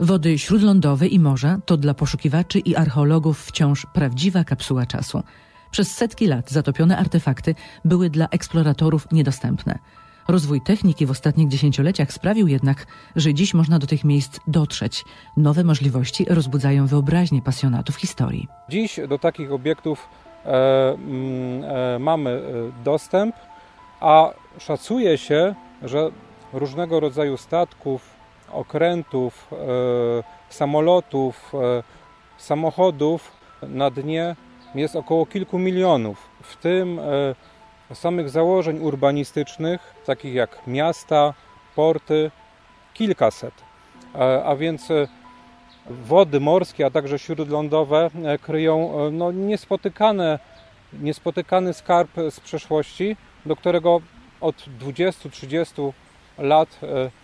Wody śródlądowe i morza to dla poszukiwaczy i archeologów wciąż prawdziwa kapsuła czasu. Przez setki lat zatopione artefakty były dla eksploratorów niedostępne. Rozwój techniki w ostatnich dziesięcioleciach sprawił jednak, że dziś można do tych miejsc dotrzeć. Nowe możliwości rozbudzają wyobraźnię pasjonatów historii. Dziś do takich obiektów e, mm, e, mamy e, dostęp, a szacuje się, że różnego rodzaju statków, okrętów, e, samolotów, e, samochodów na dnie jest około kilku milionów, w tym e, samych założeń urbanistycznych, takich jak miasta, porty, kilkaset. A więc wody morskie, a także śródlądowe kryją no, niespotykane, niespotykany skarb z przeszłości, do którego od 20-30 lat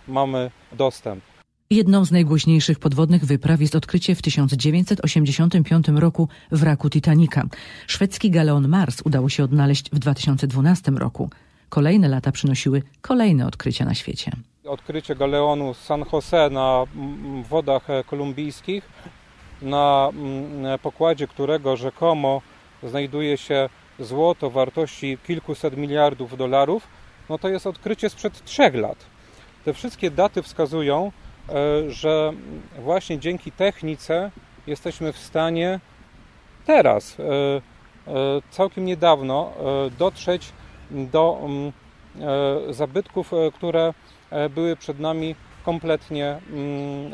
mamy dostęp. Jedną z najgłośniejszych podwodnych wypraw jest odkrycie w 1985 roku wraku Titanica. Szwedzki galeon Mars udało się odnaleźć w 2012 roku. Kolejne lata przynosiły kolejne odkrycia na świecie. Odkrycie galeonu San Jose na wodach kolumbijskich, na pokładzie którego rzekomo znajduje się złoto wartości kilkuset miliardów dolarów, no to jest odkrycie sprzed trzech lat. Te wszystkie daty wskazują, e, że właśnie dzięki technice jesteśmy w stanie teraz, e, e, całkiem niedawno, dotrzeć do mm, zabytków, które były przed nami kompletnie mm,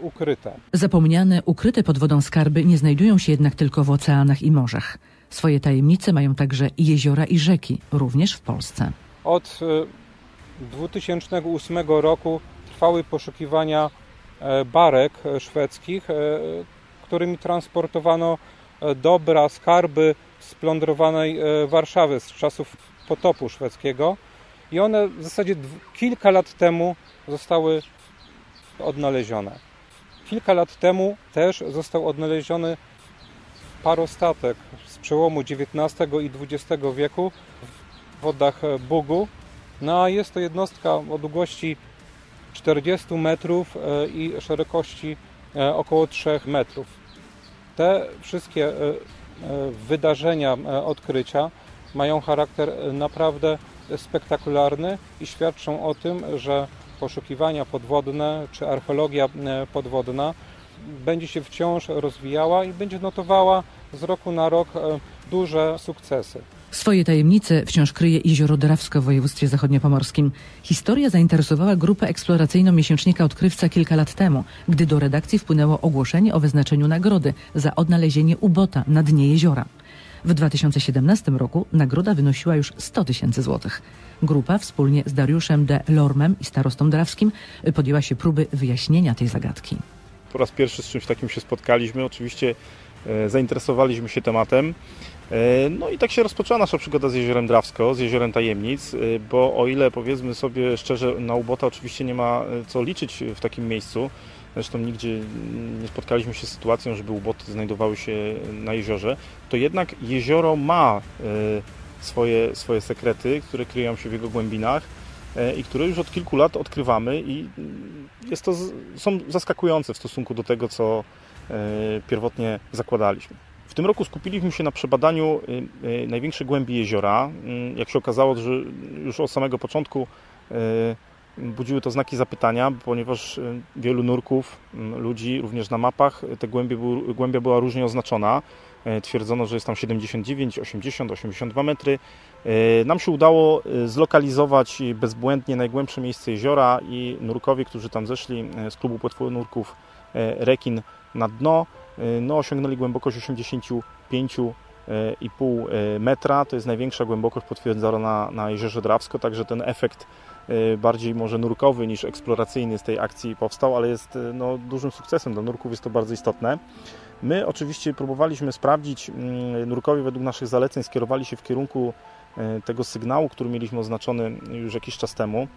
ukryte. Zapomniane, ukryte pod wodą skarby nie znajdują się jednak tylko w oceanach i morzach. Swoje tajemnice mają także jeziora i rzeki, również w Polsce. Od 2008 roku trwały poszukiwania e, barek szwedzkich, e, którymi transportowano e, dobra, skarby splądrowanej Warszawy z czasów potopu szwedzkiego. I one w zasadzie kilka lat temu zostały odnalezione. Kilka lat temu też został odnaleziony parostatek z przełomu XIX i XX wieku wodach Bugu, no a jest to jednostka o długości 40 metrów e, i szerokości e, około 3 metrów. Te wszystkie e, wydarzenia, odkrycia mają charakter naprawdę spektakularny i świadczą o tym, że poszukiwania podwodne czy archeologia podwodna będzie się wciąż rozwijała i będzie notowała z roku na rok duże sukcesy. Swoje tajemnice wciąż kryje jezioro Drawsko w województwie zachodniopomorskim. Historia zainteresowała grupę eksploracyjną miesięcznika Odkrywca kilka lat temu, gdy do redakcji wpłynęło ogłoszenie o wyznaczeniu nagrody za odnalezienie ubota na dnie jeziora. W 2017 roku nagroda wynosiła już 100 tysięcy złotych. Grupa wspólnie z Dariuszem de Lormem i starostą drawskim podjęła się próby wyjaśnienia tej zagadki. Po raz pierwszy z czymś takim się spotkaliśmy. Oczywiście e, zainteresowaliśmy się tematem. E, no i tak się rozpoczęła nasza przygoda z Jeziorem Drawsko, z Jeziorem Tajemnic, e, bo o ile powiedzmy sobie szczerze, na ubota oczywiście nie ma e, co liczyć w takim miejscu, zresztą nigdzie nie spotkaliśmy się z sytuacją, żeby uboty znajdowały się na jeziorze, to jednak jezioro ma swoje, swoje sekrety, które kryją się w jego głębinach i które już od kilku lat odkrywamy i mm, jest to, są zaskakujące w stosunku do tego, co pierwotnie zakładaliśmy. W tym roku skupiliśmy się na przebadaniu y, y, największej głębi jeziora. Y, jak się okazało, że już od samego początku budziły to znaki zapytania, ponieważ wielu nurków, ludzi, również na mapach, te głębie, głębia była różnie oznaczona. Twierdzono, że jest tam 79, 80, 82 metry. Nam się udało zlokalizować bezbłędnie najgłębsze miejsce jeziora i nurkowie, którzy tam zeszli z klubu płetwonurków Rekin na dno, no, osiągnęli głębokość 85,5 e, metra. To jest największa głębokość potwierdzona na, Jeziorze Drawsko, także ten efekt e, bardziej może nurkowy niż eksploracyjny z tej akcji powstał, ale jest no, dużym sukcesem. Dla nurków jest to bardzo istotne. My oczywiście próbowaliśmy sprawdzić, mm, nurkowie według naszych zaleceń skierowali się w kierunku tego sygnału, który mieliśmy oznaczony już jakiś czas temu.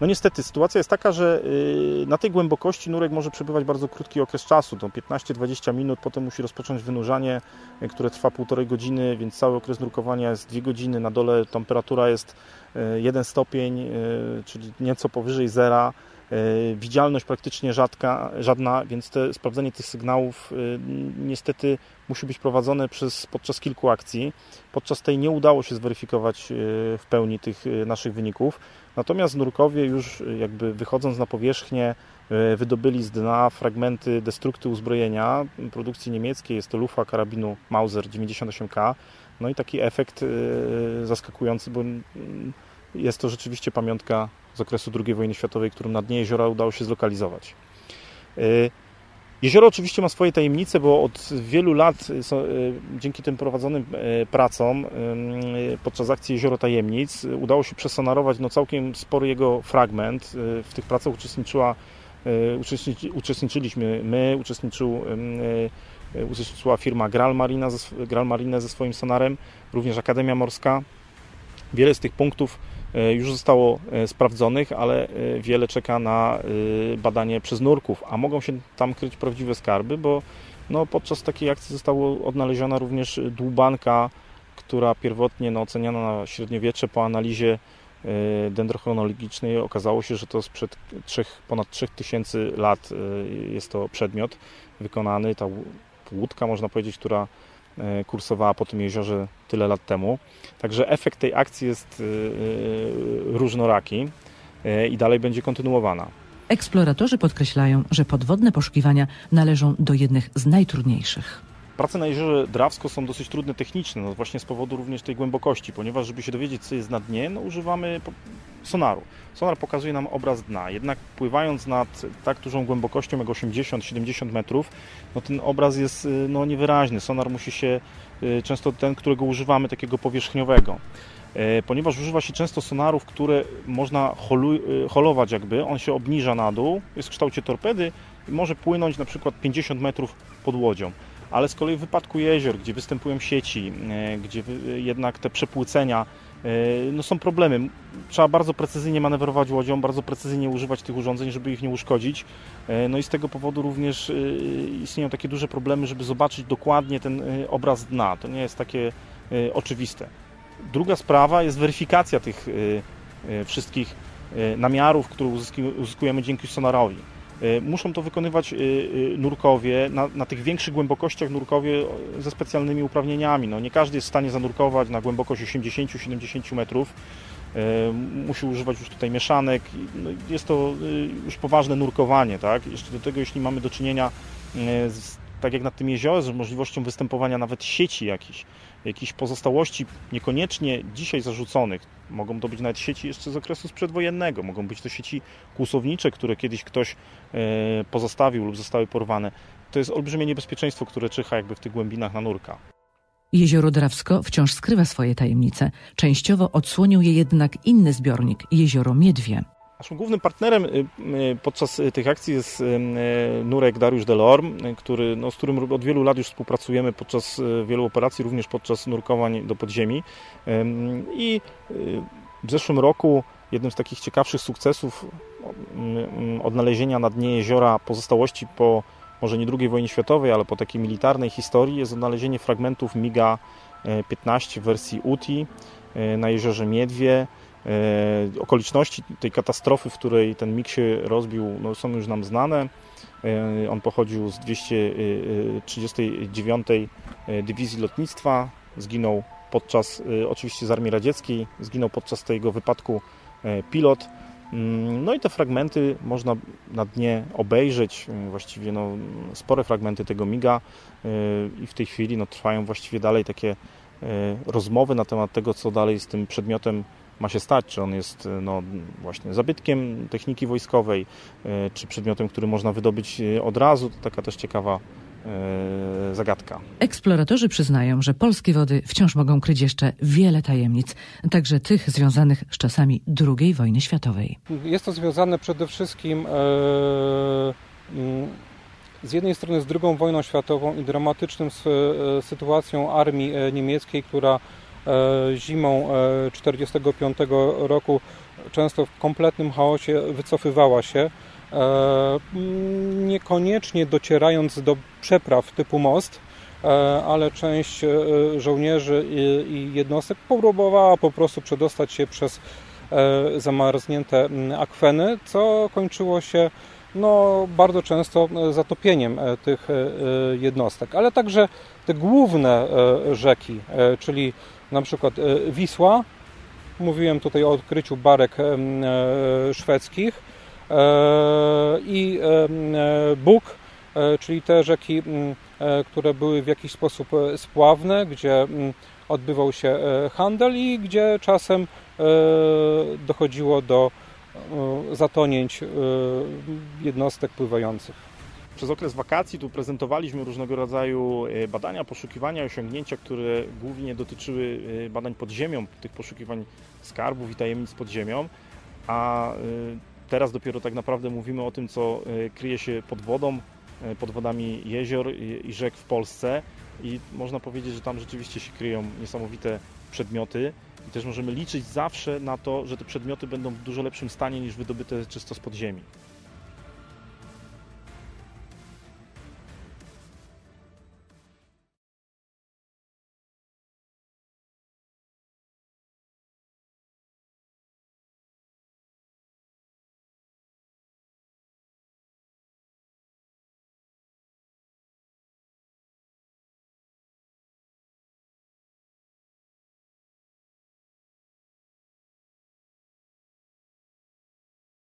No niestety, sytuacja jest taka, że y, na tej głębokości nurek może przebywać bardzo krótki okres czasu, to 15-20 minut, potem musi rozpocząć wynurzanie, y, które trwa półtorej godziny, więc cały okres nurkowania jest 2 godziny, na dole temperatura jest 1 y, stopień, czyli nieco powyżej zera, widzialność praktycznie rzadka, żadna, więc te, sprawdzenie tych sygnałów niestety musi być prowadzone przez, podczas kilku akcji. Podczas tej nie udało się zweryfikować w pełni tych naszych wyników, natomiast nurkowie już jakby wychodząc na powierzchnię wydobyli z dna fragmenty destrukty uzbrojenia produkcji niemieckiej, jest to lufa karabinu Mauser 98K, no i taki efekt zaskakujący, bo jest to rzeczywiście pamiątka z okresu II wojny światowej, którą na dnie jeziora udało się zlokalizować. E, jezioro oczywiście ma swoje tajemnice, bo od wielu lat e, dzięki tym prowadzonym pracom podczas akcji Jezioro Tajemnic udało się przesonarować no, całkiem spory jego fragment. W tych pracach uczestniczyła, uczestniczyliśmy my, uczestniczył, uczestniczyła firma Gral Marina, Gral Marine ze swoim sonarem, również Akademia Morska. Wiele z tych punktów już zostało e, sprawdzonych, ale e, wiele czeka na badanie przez nurków, a mogą się tam kryć prawdziwe skarby, bo no, podczas takiej akcji została odnaleziona również dłubanka, która pierwotnie no, oceniana na średniowiecze po analizie dendrochronologicznej okazało się, że to sprzed 3, ponad 3000 lat jest to przedmiot wykonany, ta łódka można powiedzieć, która E, kursowała po tym jeziorze tyle lat temu. Także efekt tej akcji jest e, e, różnoraki i dalej będzie kontynuowana. Eksploratorzy podkreślają, że podwodne poszukiwania należą do jednych z najtrudniejszych. Prace na jeziorze Drawsko są dosyć trudne technicznie, no właśnie z powodu również tej głębokości, ponieważ żeby się dowiedzieć, co jest na dnie, no używamy sonaru. Sonar pokazuje nam obraz dna, jednak pływając nad tak dużą głębokością jak 80-70 metrów, no ten obraz jest y, no, niewyraźny. Sonar musi się, y, często ten, którego używamy, takiego powierzchniowego. E, ponieważ używa się często sonarów, które można holu, y, holować jakby, on się obniża na dół, jest w kształcie torpedy i może płynąć na przykład 50 metrów pod łodzią ale z kolei w wypadku jezior, gdzie występują sieci, e, gdzie jednak te przepłycenia e, no są problemy. Trzeba bardzo precyzyjnie manewrować łodzią, bardzo precyzyjnie używać tych urządzeń, żeby ich nie uszkodzić. E, no i z tego powodu również istnieją takie duże problemy, żeby zobaczyć dokładnie ten obraz dna. To nie jest takie oczywiste. Druga sprawa jest weryfikacja tych wszystkich namiarów, które uzyskujemy dzięki sonarowi. E, muszą to wykonywać e, e, nurkowie na, na, tych większych głębokościach nurkowie ze specjalnymi uprawnieniami. No, nie każdy jest w stanie zanurkować na głębokość 80-70 metrów. Musi używać już tutaj mieszanek. No, jest to już poważne nurkowanie. Tak? Jeszcze do tego, jeśli mamy do czynienia z, tak jak na tym jeziorze, z możliwością występowania nawet sieci jakichś, jakichś pozostałości niekoniecznie dzisiaj zarzuconych. Mogą to być nawet sieci jeszcze z okresu przedwojennego, mogą być to sieci kłusownicze, które kiedyś ktoś e, pozostawił lub zostały porwane. To jest olbrzymie niebezpieczeństwo, które czyha jakby w tych głębinach na nurka. Jezioro Drawsko wciąż skrywa swoje tajemnice. Częściowo odsłonił je jednak inny zbiornik, jezioro Miedwie. Naszym głównym partnerem y, y, podczas tych akcji jest y, nurek Dariusz Delorme, który, no, z którym od wielu lat już współpracujemy podczas wielu operacji, również podczas nurkowań do podziemi. I w zeszłym roku jednym z takich ciekawszych sukcesów odnalezienia na dnie jeziora pozostałości po może nie II wojnie światowej, ale po takiej militarnej historii jest odnalezienie fragmentów MiGa-15 w wersji UTI na jeziorze Miedwie okoliczności tej katastrofy, w której ten MiG się rozbił, no, są już nam znane. E, on pochodził z 239 e, Dywizji Lotnictwa, zginął podczas, oczywiście z Armii Radzieckiej, zginął podczas tego wypadku pilot. Mm, no i te fragmenty można na dnie obejrzeć, właściwie no, spore fragmenty tego MIGA i w tej chwili no, trwają właściwie dalej takie rozmowy na temat tego, co dalej z tym przedmiotem ma się stać, czy on jest e, no, właśnie zabytkiem techniki wojskowej, e, czy przedmiotem, który można wydobyć e, od razu, to taka też ciekawa zagadka. Eksploratorzy przyznają, że polskie wody wciąż mogą kryć jeszcze wiele tajemnic, także tych związanych z czasami II wojny światowej. Jest to związane przede wszystkim e, z jednej strony z II wojną światową i dramatyczną sytuacją armii niemieckiej, która E, zimą 1945 e, roku często w kompletnym chaosie wycofywała się, e, niekoniecznie docierając do przepraw typu most, ale część żołnierzy i jednostek próbowała po prostu przedostać się przez e, zamarznięte akweny, co kończyło się no, bardzo często zatopieniem tych jednostek, ale także te główne rzeki, czyli na przykład Wisła, mówiłem tutaj o odkryciu barek szwedzkich i Bóg, czyli te rzeki, które były w jakiś sposób spławne, gdzie odbywał się e, handel i gdzie czasem e, dochodziło do e, zatonięć jednostek pływających. Przez okres wakacji tu prezentowaliśmy różnego rodzaju badania, poszukiwania, osiągnięcia, które głównie dotyczyły badań pod ziemią, tych poszukiwań skarbów i tajemnic pod ziemią, a teraz dopiero tak naprawdę mówimy o tym, co kryje się pod wodą, pod wodami jezior i rzek w Polsce. I można powiedzieć, że tam rzeczywiście się kryją niesamowite przedmioty. I też możemy liczyć zawsze na to, że te przedmioty będą w dużo lepszym stanie niż wydobyte czysto z podziemi.